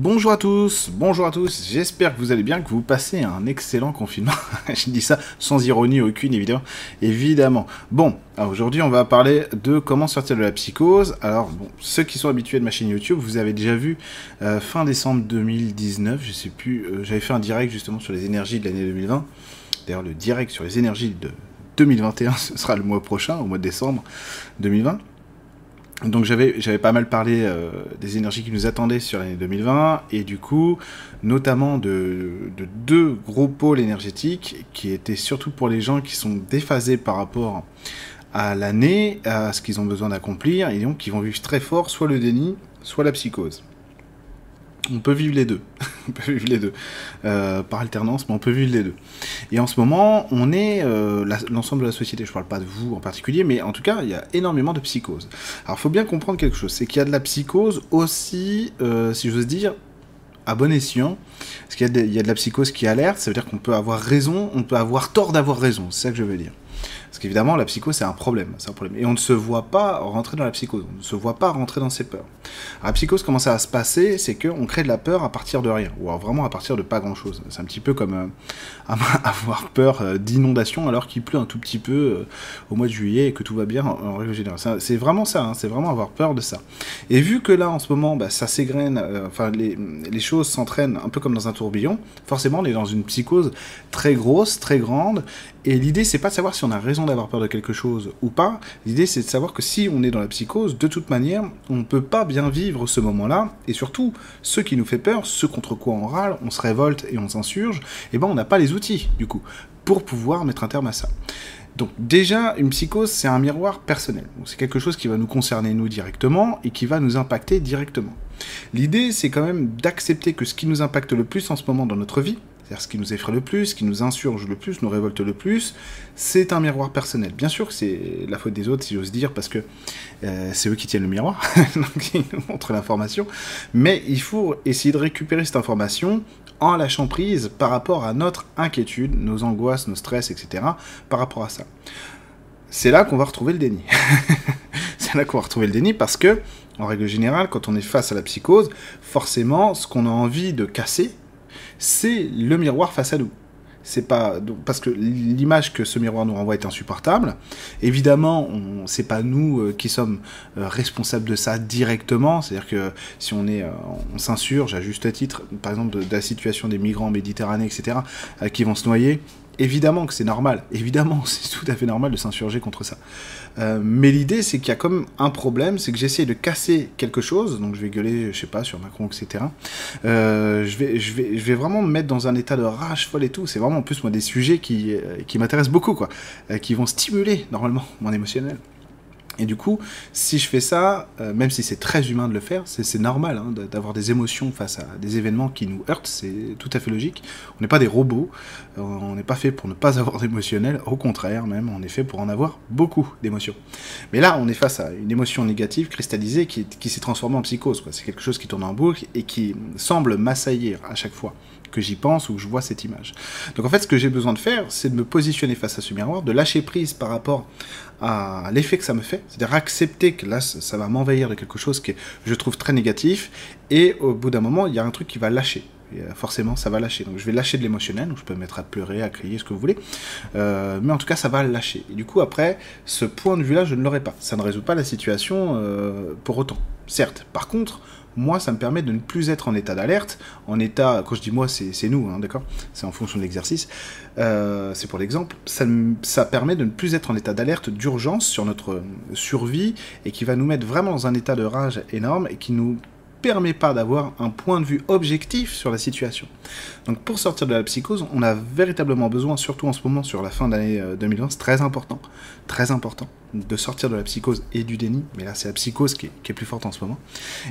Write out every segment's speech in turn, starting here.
Bonjour à tous, bonjour à tous, j'espère que vous allez bien, que vous passez un excellent confinement. Je dis ça sans ironie aucune, évidemment. Évidemment. Bon, aujourd'hui on va parler de comment sortir de la psychose. Alors, ceux qui sont habitués de ma chaîne YouTube, vous avez déjà vu euh, fin décembre 2019, je sais plus, euh, j'avais fait un direct justement sur les énergies de l'année 2020. D'ailleurs, le direct sur les énergies de 2021, ce sera le mois prochain, au mois de décembre 2020. Donc j'avais pas mal parlé euh, des énergies qui nous attendaient sur l'année 2020 et du coup notamment de, de, deux gros pôles énergétiques qui étaient surtout pour les gens qui sont déphasés par rapport à l'année, à ce qu'ils ont besoin d'accomplir et donc qui vont vivre très fort soit le déni, soit la psychose on peut vivre les deux. on peut vivre les deux. Euh, par alternance, mais on peut vivre les deux. Et en ce moment, on est euh, l'ensemble de la société, je ne parle pas de vous en particulier, mais en tout cas, il y a énormément de psychose. Alors, il faut bien comprendre quelque chose, c'est qu'il y a de la psychose aussi, euh, si j'ose dire, à bon escient. Parce qu'il y, y, a de la psychose qui alerte, ça veut dire qu'on peut avoir raison, on peut avoir tort d'avoir raison, c'est ça que je veux dire. Parce qu'évidemment, la psychose, c'est un problème, c'est un problème. Et on ne se voit pas rentrer dans la psychose, on ne se voit pas rentrer dans ses peurs. La psychose, comment ça va se passer C'est qu'on crée de la peur à partir de rien, ou alors vraiment à partir de pas grand-chose. C'est un petit peu comme euh, avoir peur euh, d'inondation alors qu'il pleut un tout petit peu euh, au mois de juillet et que tout va bien en, règle générale. C'est vraiment ça, hein, c'est vraiment avoir peur de ça. Et vu que là, en ce moment, bah, ça s'égrène, enfin, les, les choses s'entraînent un peu comme dans un tourbillon, forcément, on est dans une psychose très grosse, très grande, et l'idée, c'est pas de savoir si on a raison d'avoir peur de quelque chose ou pas. L'idée, c'est de savoir que si on est dans la psychose, de toute manière, on ne peut pas bien vivre ce moment-là. Et surtout, ce qui nous fait peur, ce contre quoi on râle, on se révolte et on s'insurge, eh ben, on n'a pas les outils, du coup, pour pouvoir mettre un terme à ça. Donc déjà, une psychose, c'est un miroir personnel. C'est quelque chose qui va nous concerner nous directement et qui va nous impacter directement. L'idée, c'est quand même d'accepter que ce qui nous impacte le plus en ce moment dans notre vie, c'est-à-dire ce qui nous effraie le plus, ce qui nous insurge le plus, nous révolte le plus, c'est un miroir personnel. Bien sûr que c'est la faute des autres, si j'ose dire, parce que euh, c'est eux qui tiennent le miroir, donc ils nous montrent l'information, mais il faut essayer de récupérer cette information en lâchant prise par rapport à notre inquiétude, nos angoisses, nos stress, etc., par rapport à ça. C'est là qu'on va retrouver le déni. c'est là qu'on va retrouver le déni parce que, en règle générale, quand on est face à la psychose, forcément, ce qu'on a envie de casser, c'est le miroir face à nous. C'est pas parce que l'image que ce miroir nous renvoie est insupportable. Évidemment, c'est pas nous euh, qui sommes euh, responsables de ça directement. C'est-à-dire que si on est, euh, on s'insurge à juste titre, par exemple de, la situation des migrants en Méditerranée, etc., qui vont se noyer, évidemment que c'est normal, évidemment, c'est tout à fait normal de s'insurger contre ça. Euh, mais l'idée, c'est qu'il y a comme un problème, c'est que j'essaie de casser quelque chose, donc je vais gueuler, je sais pas, sur Macron, etc. Euh, je, vais, je, vais, je vais vraiment me mettre dans un état de rage folle et tout. C'est vraiment en plus moi des sujets qui, euh, qui m'intéressent beaucoup, quoi, qui vont stimuler normalement mon émotionnel. Et du coup, si je fais ça, euh, même si c'est très humain de le faire, c'est normal hein, d'avoir des émotions face à des événements qui nous heurtent, c'est tout à fait logique. On n'est pas des robots, euh, on n'est pas fait pour ne pas avoir d'émotionnel, au contraire même, on est fait pour en avoir beaucoup d'émotions. Mais là, on est face à une émotion négative cristallisée qui, qui s'est transformée en psychose. C'est quelque chose qui tourne en boucle et qui semble m'assaillir à chaque fois que j'y pense ou que je vois cette image. Donc en fait, ce que j'ai besoin de faire, c'est de me positionner face à ce miroir, de lâcher prise par rapport à l'effet que ça me fait, c'est-à-dire accepter que là, ça va m'envahir de quelque chose que je trouve très négatif, et au bout d'un moment, il y a un truc qui va lâcher. Euh, forcément, ça va lâcher. Donc, je vais lâcher de l'émotionnel. Donc, je peux me mettre à pleurer, à crier, ce que vous voulez. Euh, mais en tout cas, ça va lâcher. Et du coup, après, ce point de vue-là, je ne l'aurai pas. Ça ne résout pas la situation euh, pour autant. Certes. Par contre, moi, ça me permet de ne plus être en état d'alerte, en état, quand je dis moi, c'est nous, hein, d'accord? C'est en fonction de l'exercice, euh, c'est pour l'exemple, ça, ça permet de ne plus être en état d'alerte d'urgence sur notre survie, et qui va nous mettre vraiment dans un état de rage énorme, et qui nous permet pas d'avoir un point de vue objectif sur la situation. Donc pour sortir de la psychose, on a véritablement besoin, surtout en ce moment sur la fin d'année 2020, euh, c'est très important, très important, de sortir de la psychose et du déni, mais là c'est la psychose qui est, plus forte en ce moment.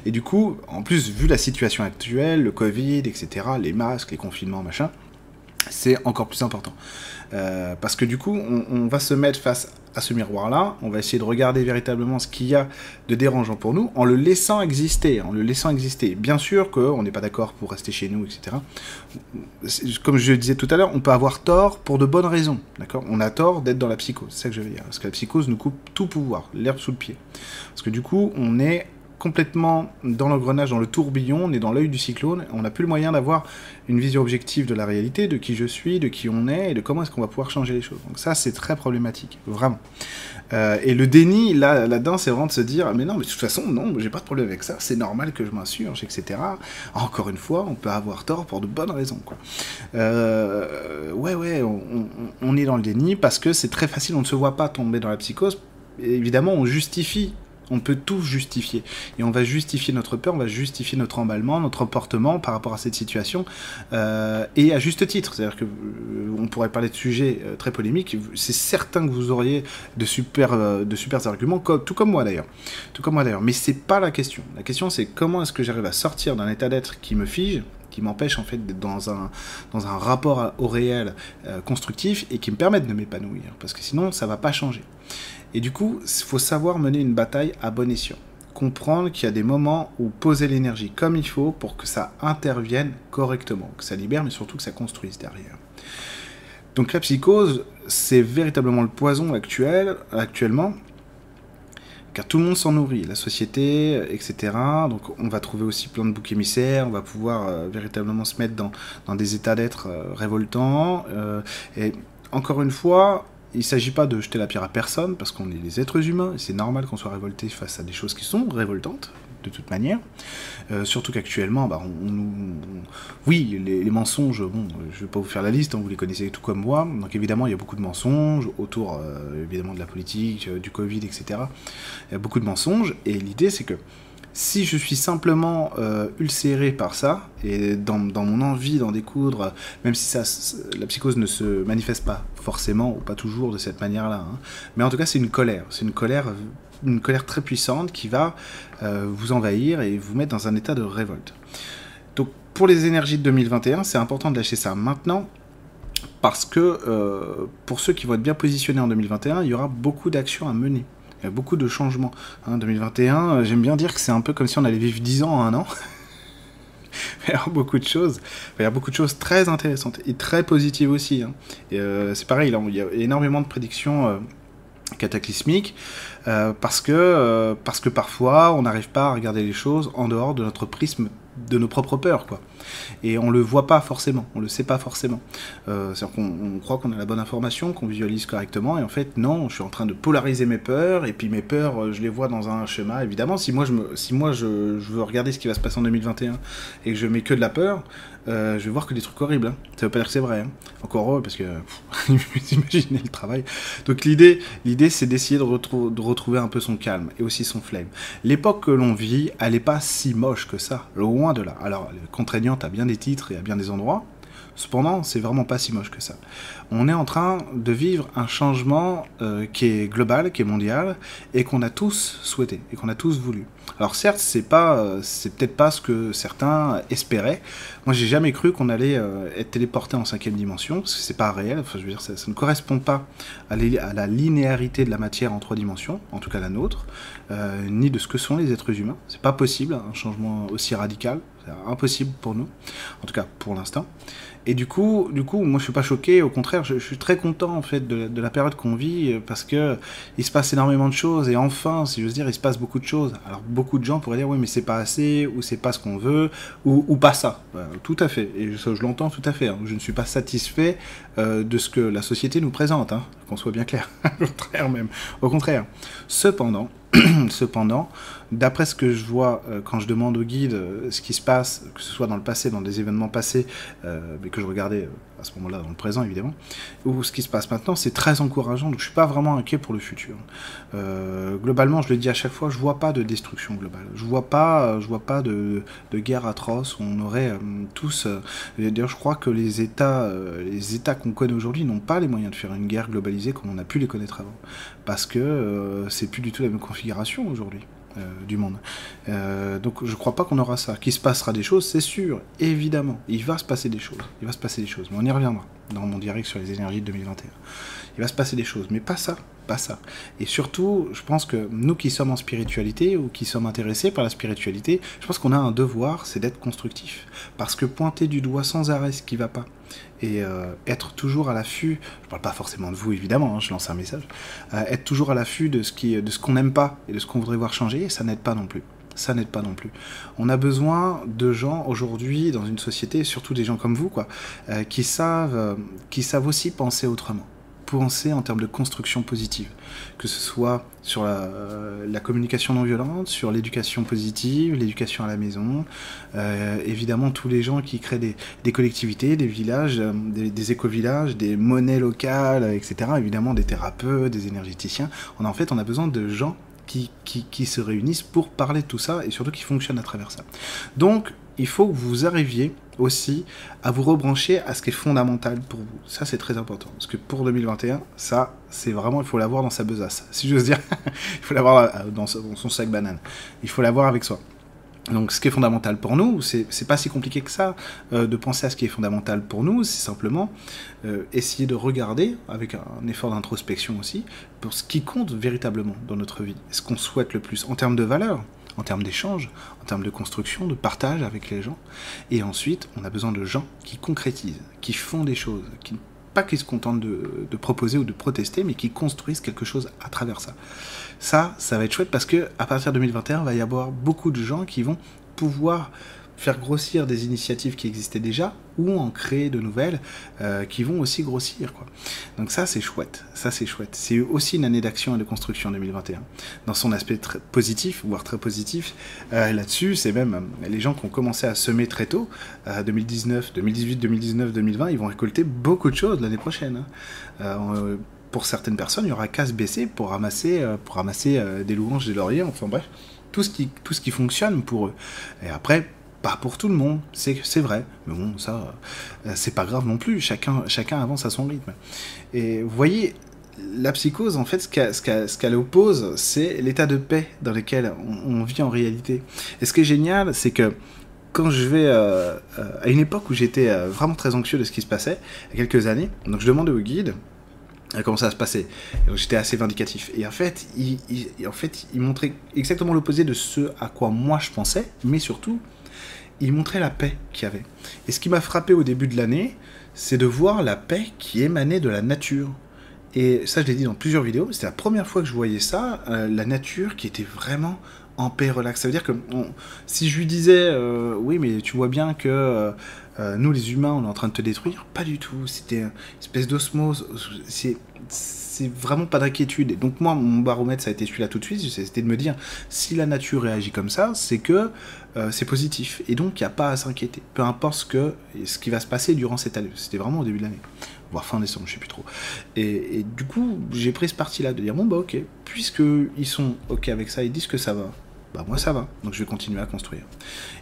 Et du coup, en plus, vu la situation actuelle, le Covid, etc., les masques, les confinements, machin, c'est encore plus important. Euh, parce que du coup, on, va se mettre face à ce miroir-là, on va essayer de regarder véritablement ce qu'il y a de dérangeant pour nous, en le laissant exister, en le laissant exister. Bien sûr qu'on n'est pas d'accord pour rester chez nous, etc. Comme je le disais tout à l'heure, on peut avoir tort pour de bonnes raisons, d'accord? On a tort d'être dans la psychose, c'est ça que je veux dire. Parce que la psychose nous coupe tout pouvoir, l'herbe sous le pied. Parce que du coup, on est complètement dans l'engrenage, dans le tourbillon, on est dans l'œil du cyclone, on n'a plus le moyen d'avoir une vision objective de la réalité, de qui je suis, de qui on est, et de comment est-ce qu'on va pouvoir changer les choses. Donc ça, c'est très problématique, vraiment. Euh, et le déni, là, là-dedans, c'est vraiment de se dire, mais non, mais de toute façon, non, j'ai pas de problème avec ça, c'est normal que je m'insurge, etc. Encore une fois, on peut avoir tort pour de bonnes raisons, quoi. Euh, ouais, ouais, on, on est dans le déni parce que c'est très facile, on ne se voit pas tomber dans la psychose. évidemment, on justifie on peut tout justifier. Et on va justifier notre peur, on va justifier notre emballement, notre comportement par rapport à cette situation, euh, et à juste titre. C'est-à-dire que euh, on pourrait parler de sujets euh, très polémiques. C'est certain que vous auriez de super, de arguments, tout comme moi d'ailleurs. Tout comme moi d'ailleurs. Mais c'est pas la question. La question c'est comment est-ce que j'arrive à sortir d'un état d'être qui me fige, qui m'empêche en fait d'être dans un, dans un rapport au réel constructif et qui me permette de m'épanouir. Parce que sinon, ça va pas changer. Et du coup, il faut savoir mener une bataille à bon escient. Comprendre qu'il y a des moments où poser l'énergie comme il faut pour que ça intervienne correctement, que ça libère, mais surtout que ça construise derrière. Donc la psychose, c'est véritablement le poison actuel, actuellement, car tout le monde s'en nourrit, la société, etc. Donc on va trouver aussi plein de boucs émissaires, on va pouvoir euh, véritablement se mettre dans, des états d'être euh, révoltants. Euh, et encore une fois, il ne s'agit pas de jeter la pierre à personne, parce qu'on est des êtres humains, et c'est normal qu'on soit révolté face à des choses qui sont révoltantes, de toute manière. Euh, surtout qu'actuellement, bah, oui, les, mensonges, bon, je ne vais pas vous faire la liste, hein, vous les connaissez tout comme moi. Donc évidemment, il y a beaucoup de mensonges autour, euh, évidemment, de la politique, euh, du Covid, etc. Il y a beaucoup de mensonges, et l'idée, c'est que si je suis simplement euh, ulcéré par ça, et dans, mon envie d'en découdre, même si ça, la psychose ne se manifeste pas forcément, ou pas toujours de cette manière-là, hein, mais en tout cas c'est une colère, c'est une colère, une colère très puissante qui va euh, vous envahir et vous mettre dans un état de révolte. Donc pour les énergies de 2021, c'est important de lâcher ça maintenant, parce que euh, pour ceux qui vont être bien positionnés en 2021, il y aura beaucoup d'actions à mener. Il y a beaucoup de changements. Hein, 2021, euh, j'aime bien dire que c'est un peu comme si on allait vivre 10 ans en un an. il y a beaucoup de choses. Il y a beaucoup de choses très intéressantes et très positives aussi. Hein. Euh, c'est pareil, il y a énormément de prédictions euh, cataclysmiques parce, que, parce que parfois on n'arrive pas à regarder les choses en dehors de notre prisme de nos propres peurs, quoi. Et on le voit pas forcément, on le sait pas forcément. Euh, C'est-à-dire qu'on croit qu'on a la bonne information, qu'on visualise correctement, et en fait, non, je suis en train de polariser mes peurs, et puis mes peurs, euh, je les vois dans un schéma. Évidemment, si moi, je, me, si moi je, veux regarder ce qui va se passer en 2021, et que je mets que de la peur, euh, je vais voir que des trucs horribles. Hein. Ça veut pas dire que c'est vrai. Hein. Encore heureux, parce que vous imaginez le travail. Donc l'idée, l'idée, c'est d'essayer de, de, retrouver un peu son calme et aussi son flame. L'époque que l'on vit, elle n'est pas si moche que ça, loin de là. Alors, contraignante à bien des titres et à bien des endroits. Cependant, c'est vraiment pas si moche que ça. On est en train de vivre un changement euh, qui est global, qui est mondial, et qu'on a tous souhaité, et qu'on a tous voulu. Alors certes, c'est pas, euh, peut-être pas ce que certains espéraient. Moi, j'ai jamais cru qu'on allait euh, être téléporté en cinquième dimension, parce que c'est pas réel. Enfin, je veux dire, ça, ne correspond pas à, à, la linéarité de la matière en trois dimensions, en tout cas la nôtre, ni de ce que sont les êtres humains. C'est pas possible un changement aussi radical. C'est impossible pour nous, en tout cas pour l'instant. Et du coup, du coup, moi je suis pas choqué, au contraire, je, suis très content en fait de, la période qu'on vit euh, parce que il se passe énormément de choses et enfin, si j'ose dire, il se passe beaucoup de choses. Alors beaucoup de gens pourraient dire oui, mais c'est pas assez ou c'est pas ce qu'on veut ou, pas ça. tout à fait, et je, je l'entends tout à fait. Hein. Je ne suis pas satisfait euh, de ce que la société nous présente, hein, qu'on soit bien clair. au contraire même. Au contraire. Cependant, cependant, d'après ce que je vois euh, quand je demande au guide euh, ce qui se passe, que ce soit dans le passé, dans des événements passés, euh, mais que je regardais à ce moment-là dans le présent évidemment, ou ce qui se passe maintenant, c'est très encourageant. Donc je suis pas vraiment inquiet pour le futur. globalement, je le dis à chaque fois, je vois pas de destruction globale. Je vois pas, je vois pas de, guerre atroce on aurait tous. D'ailleurs, je crois que les États, les États qu'on connaît aujourd'hui n'ont pas les moyens de faire une guerre globalisée comme on a pu les connaître avant, parce que c'est plus du tout la même configuration aujourd'hui. Euh, du monde. Euh, donc je crois pas qu'on aura ça. Qu'il se passera des choses, c'est sûr, évidemment. Il va se passer des choses. Il va se passer des choses. Mais on y reviendra dans mon direct sur les énergies de 2021. Il va se passer des choses, mais pas ça, pas ça. Et surtout, je pense que nous qui sommes en spiritualité ou qui sommes intéressés par la spiritualité, je pense qu'on a un devoir, c'est d'être constructif. Parce que pointer du doigt sans arrêt ce qui va pas, et euh, être toujours à l'affût, je parle pas forcément de vous évidemment, hein, je lance un message, euh, être toujours à l'affût de ce qu'on n'aime pas et de ce qu'on voudrait voir changer, ça n'aide pas non plus. ça n'aide pas non plus. On a besoin de gens aujourd'hui dans une société, surtout des gens comme vous, quoi, euh, qui savent, qui savent aussi penser autrement penser en termes de construction positive, que ce soit sur la, euh, communication non violente, sur l'éducation positive, l'éducation à la maison, euh, évidemment tous les gens qui créent des, collectivités, des villages, euh, des, éco-villages, des monnaies locales, etc., évidemment des thérapeutes, des énergéticiens. En fait, on a besoin de gens qui, qui, qui se réunissent pour parler de tout ça et surtout qui fonctionnent à travers ça. Donc, il faut que vous arriviez aussi à vous rebrancher à ce qui est fondamental pour vous. Ça, c'est très important. Parce que pour 2021, ça, c'est vraiment, il faut l'avoir dans sa besace. Si j'ose dire, il faut l'avoir euh, dans son sac banane. Il faut l'avoir avec soi. Donc, ce qui est fondamental pour nous, c'est pas si compliqué que ça euh, de penser à ce qui est fondamental pour nous. C'est simplement euh, essayer de regarder, avec un effort d'introspection aussi, pour ce qui compte véritablement dans notre vie, ce qu'on souhaite le plus en termes de valeurs, en termes d'échange, en termes de construction, de partage avec les gens. Et ensuite, on a besoin de gens qui concrétisent, qui font des choses, qui pas qui se contentent de, de, proposer ou de protester, mais qui construisent quelque chose à travers ça. Ça, ça va être chouette parce que à partir de 2021, il va y avoir beaucoup de gens qui vont pouvoir faire grossir des initiatives qui existaient déjà ou en créer de nouvelles euh, qui vont aussi grossir. Quoi. Donc ça c'est chouette, ça c'est chouette. C'est aussi une année d'action et de construction 2021. Dans son aspect très positif, voire très positif, euh, là-dessus c'est même euh, les gens qui ont commencé à semer très tôt, 2019, 2018, 2019, 2020, ils vont récolter beaucoup de choses l'année prochaine. Hein. pour certaines personnes, il y aura casse baissée pour ramasser, pour ramasser des louanges, des lauriers, enfin bref, tout ce, qui, tout ce qui fonctionne pour eux. Et après, pas pour tout le monde, c'est vrai. Mais bon, ça, euh, c'est pas grave non plus. Chacun, chacun avance à son rythme. Et vous voyez, la psychose, en fait, ce qu'elle oppose, c'est l'état de paix dans lequel on, vit en réalité. Et ce qui est génial, c'est que quand je vais euh, euh, à une époque où j'étais vraiment très anxieux de ce qui se passait, il y a quelques années, donc je demandais au guide comment ça se passait. J'étais assez vindicatif. Et en fait, il, en fait, il montrait exactement l'opposé de ce à quoi moi je pensais, mais surtout, il montrait la paix qu'il y avait. Et ce qui m'a frappé au début de l'année, c'est de voir la paix qui émanait de la nature. Et ça, je l'ai dit dans plusieurs vidéos, c'était la première fois que je voyais ça, euh, la nature qui était vraiment en paix, relax. Ça veut dire que si je lui disais, euh, oui, mais tu vois bien que euh, nous, les humains, on est en train de te détruire, pas du tout. C'était une espèce d'osmose. C'est vraiment pas d'inquiétude. donc moi, mon baromètre, ça a été celui-là tout de suite, c'était de me dire, si la nature réagit comme ça, c'est que euh, c'est positif. Et donc, il n'y a pas à s'inquiéter. Peu importe ce, que, ce qui va se passer durant cette année. C'était vraiment au début de l'année. Voire fin décembre, je sais plus trop. Et, du coup, j'ai pris ce parti-là de dire, bon bah ok, puisqu'ils sont ok avec ça, ils disent que ça va, bah moi ça va, donc je vais continuer à construire.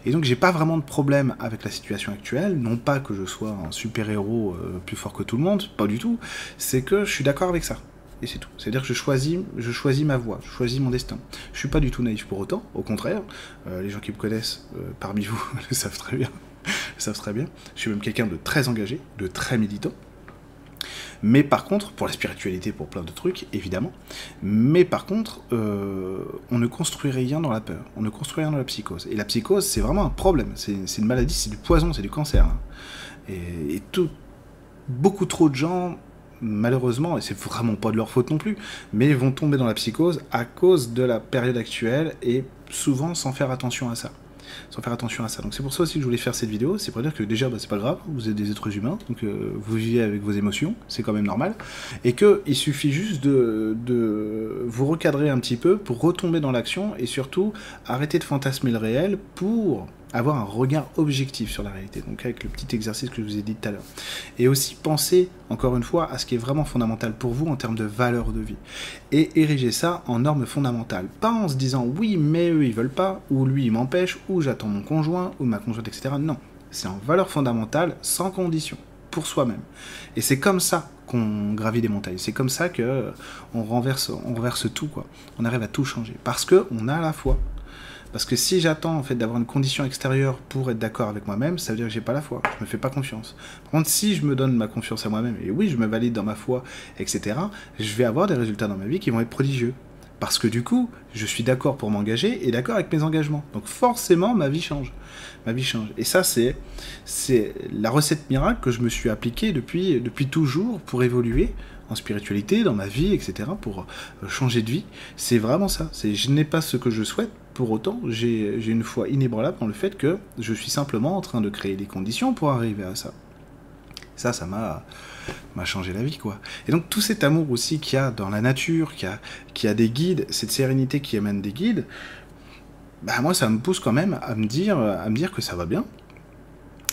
Et donc j'ai pas vraiment de problème avec la situation actuelle, non pas que je sois un super-héros euh, plus fort que tout le monde, pas du tout, c'est que je suis d'accord avec ça. Et c'est tout. C'est-à-dire que je choisis, je choisis ma voie, je choisis mon destin. Je suis pas du tout naïf pour autant, au contraire, euh, les gens qui me connaissent euh, parmi vous le savent très bien. le savent très bien. Je suis même quelqu'un de très engagé, de très militant. Mais par contre, pour la spiritualité, pour plein de trucs, évidemment, mais par contre, euh, on ne construit rien dans la peur, on ne construit rien dans la psychose. Et la psychose, c'est vraiment un problème, c'est une maladie, c'est du poison, c'est du cancer. Hein. Et, tout, beaucoup trop de gens, malheureusement, et c'est vraiment pas de leur faute non plus, mais vont tomber dans la psychose à cause de la période actuelle et souvent sans faire attention à ça sans faire attention à ça. Donc c'est pour ça aussi que je voulais faire cette vidéo, c'est pour dire que déjà bah, c'est pas grave, vous êtes des êtres humains, donc euh, vous vivez avec vos émotions, c'est quand même normal, et qu'il suffit juste de, de, vous recadrer un petit peu pour retomber dans l'action et surtout arrêter de fantasmer le réel pour avoir un regard objectif sur la réalité, donc avec le petit exercice que je vous ai dit tout à l'heure. Et aussi penser, encore une fois, à ce qui est vraiment fondamental pour vous en termes de valeur de vie. Et ériger ça en normes fondamentales. Pas en se disant oui, mais eux ils veulent pas, ou lui il m'empêche, ou j'attends mon conjoint, ou ma conjointe, etc. Non, c'est en valeur fondamentale, sans condition, pour soi-même. Et c'est comme ça qu'on gravit des montagnes. C'est comme ça que on renverse, on renverse tout, quoi. On arrive à tout changer. Parce que on a la foi. Parce que si j'attends en fait d'avoir une condition extérieure pour être d'accord avec moi-même, ça veut dire que j'ai pas la foi, je me fais pas confiance. Par contre, si je me donne ma confiance à moi-même, et oui, je me valide dans ma foi, etc., je vais avoir des résultats dans ma vie qui vont être prodigieux. Parce que du coup, je suis d'accord pour m'engager et d'accord avec mes engagements. Donc forcément, ma vie change. Ma vie change. Et ça, c'est, c'est la recette miracle que je me suis appliquée depuis, depuis toujours pour évoluer en spiritualité, dans ma vie, etc., pour euh, changer de vie. C'est vraiment ça. C'est je n'ai pas ce que je souhaite, pour autant, j'ai une foi inébranlable dans le fait que je suis simplement en train de créer les conditions pour arriver à ça. Ça, ça m'a changé la vie, quoi. Et donc tout cet amour aussi qu'il y a dans la nature, qu'il y a, des guides, cette sérénité qui amène des guides, bah moi ça me pousse quand même à me dire, à me dire que ça va bien.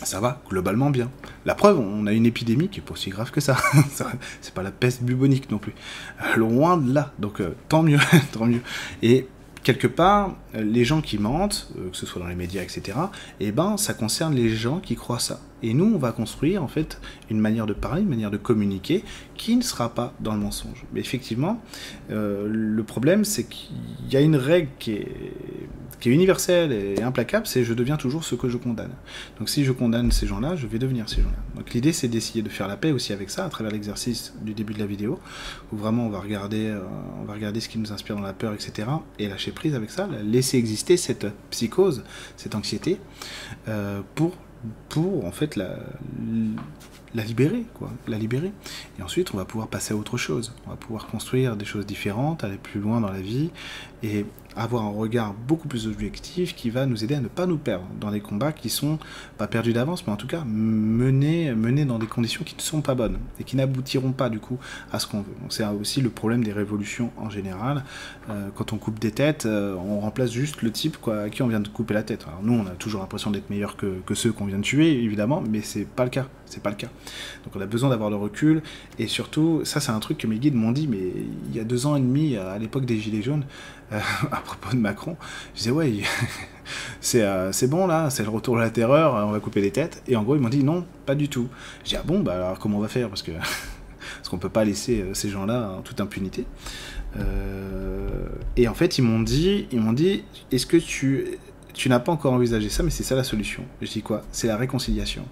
Ça va globalement bien. La preuve, on a une épidémie qui est pas aussi grave que ça. C'est pas la peste bubonique non plus. Loin de là. Donc euh, tant mieux, tant mieux. Et quelque part, les gens qui mentent, euh, que ce soit dans les médias, etc., eh ben, ça concerne les gens qui croient ça. Et nous, on va construire en fait une manière de parler, une manière de communiquer qui ne sera pas dans le mensonge. Mais effectivement, euh, le problème, c'est qu'il y a une règle qui est, qui est universelle et implacable, c'est je deviens toujours ce que je condamne. Donc si je condamne ces gens-là, je vais devenir ces gens-là. Donc l'idée, c'est d'essayer de faire la paix aussi avec ça, à travers l'exercice du début de la vidéo, où vraiment on va regarder, euh, on va regarder ce qui nous inspire dans la peur, etc., et lâcher prise avec ça, laisser exister cette psychose, cette anxiété, euh, pour pour en fait la, la libérer, quoi, la libérer. Et ensuite, on va pouvoir passer à autre chose. On va pouvoir construire des choses différentes, aller plus loin dans la vie et avoir un regard beaucoup plus objectif qui va nous aider à ne pas nous perdre dans des combats qui sont pas perdus d'avance, mais en tout cas menés, menés dans des conditions qui ne sont pas bonnes et qui n'aboutiront pas du coup à ce qu'on veut. C'est aussi le problème des révolutions en général. Euh, quand on coupe des têtes, euh, on remplace juste le type quoi, à qui on vient de couper la tête. Alors nous, on a toujours l'impression d'être meilleur que, que ceux qu'on vient de tuer, évidemment, mais c'est pas le cas. C'est pas le cas. Donc on a besoin d'avoir le recul et surtout, ça c'est un truc que mes guides m'ont dit, mais il y a deux ans et demi, à l'époque des Gilets jaunes, euh, propos de Macron. Je disais, ouais, euh, c'est bon là, c'est le retour de la terreur, on va couper les têtes. Et en gros, ils m'ont dit, non, pas du tout. J'ai dit, ah bon, bah alors comment on va faire? Parce que parce qu'on peut pas laisser euh, ces gens-là en toute impunité. et en fait, ils m'ont dit, ils m'ont dit, est-ce que tu tu n'as pas encore envisagé ça, mais c'est ça la solution. Je dis quoi? C'est la réconciliation.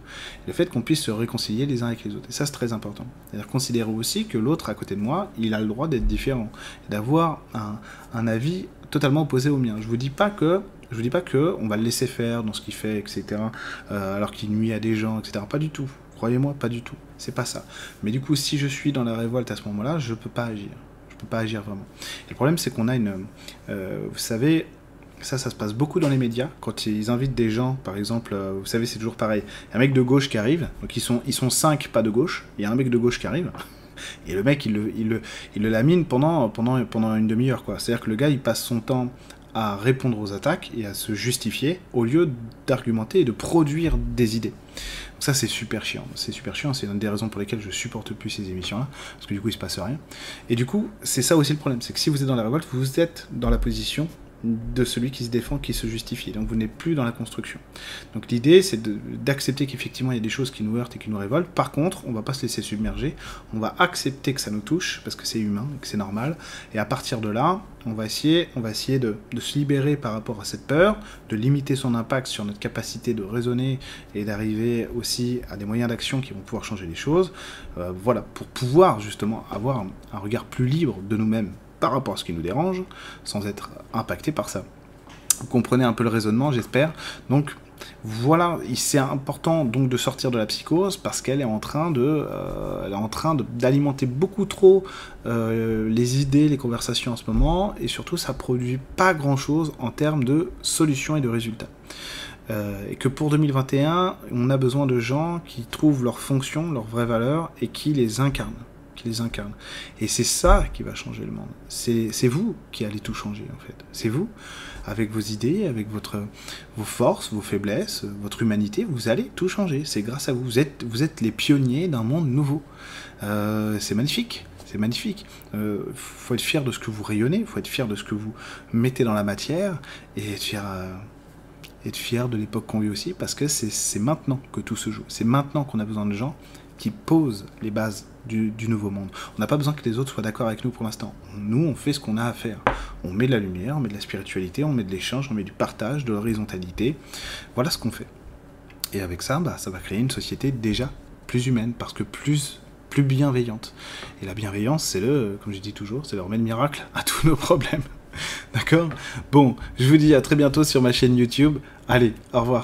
Le fait qu'on puisse se réconcilier les uns avec les autres. Et ça, c'est très important. C'est-à-dire considérer aussi que l'autre à côté de moi, il a le droit d'être différent, d'avoir un, avis totalement opposé au mien. Je vous dis pas que je vous dis pas que on va le laisser faire dans ce qu'il fait, etc. Euh, alors qu'il nuit à des gens, etc. Pas du tout. Croyez-moi, pas du tout. C'est pas ça. Mais du coup, si je suis dans la révolte à ce moment-là, je peux pas agir. Je peux pas agir vraiment. Et le problème, c'est qu'on a une, euh, vous savez, ça, ça se passe beaucoup dans les médias. Quand ils invitent des gens, par exemple, euh, vous savez, c'est toujours pareil. un mec de gauche qui arrive, donc ils sont, ils sont cinq pas de gauche, il y a un mec de gauche qui arrive, et le mec, il le, il le, il le lamine pendant, pendant, pendant une demi-heure. C'est-à-dire que le gars, il passe son temps à répondre aux attaques et à se justifier au lieu d'argumenter et de produire des idées. Donc ça c'est super chiant, c'est super chiant, c'est une des raisons pour lesquelles je supporte plus ces émissions-là, parce que du coup il se passe rien. Et du coup, c'est ça aussi le problème, c'est que si vous êtes dans la révolte, vous êtes dans la position de celui qui se défend, qui se justifie. Donc vous n'êtes plus dans la construction. Donc l'idée, c'est d'accepter qu'effectivement il y a des choses qui nous heurtent et qui nous révoltent. Par contre, on va pas se laisser submerger. On va accepter que ça nous touche parce que c'est humain, que c'est normal. Et à partir de là, on va essayer, on va essayer de, se libérer par rapport à cette peur, de limiter son impact sur notre capacité de raisonner et d'arriver aussi à des moyens d'action qui vont pouvoir changer les choses. Euh, voilà, pour pouvoir justement avoir un regard plus libre de nous-mêmes par rapport à ce qui nous dérange, sans être impacté par ça. Vous comprenez un peu le raisonnement, j'espère. Donc voilà, c'est important donc de sortir de la psychose parce qu'elle est en train de, euh, elle est en train d'alimenter beaucoup trop euh, les idées, les conversations en ce moment, et surtout ça produit pas grand chose en termes de solutions et de résultats. Euh, et que pour 2021, on a besoin de gens qui trouvent leur fonction, leur vraie valeur et qui les incarnent les incarne. Et c'est ça qui va changer le monde. C'est vous qui allez tout changer, en fait. C'est vous, avec vos idées, avec votre, vos forces, vos faiblesses, votre humanité, vous allez tout changer. C'est grâce à vous. Vous êtes, vous êtes les pionniers d'un monde nouveau. Euh, c'est magnifique. C'est magnifique. Il euh, faut être fier de ce que vous rayonnez, faut être fier de ce que vous mettez dans la matière et être fier, euh, être fier de l'époque qu'on vit aussi parce que c'est maintenant que tout se joue. C'est maintenant qu'on a besoin de gens qui posent les bases du, nouveau monde. On n'a pas besoin que les autres soient d'accord avec nous pour l'instant. Nous, on fait ce qu'on a à faire. On met de la lumière, on met de la spiritualité, on met de l'échange, on met du partage, de l'horizontalité. Voilà ce qu'on fait. Et avec ça, bah, ça va créer une société déjà plus humaine, parce que plus plus bienveillante. Et la bienveillance, c'est le, comme je dis toujours, c'est le remède miracle à tous nos problèmes. D'accord? Bon, je vous dis à très bientôt sur ma chaîne YouTube. Allez, au revoir.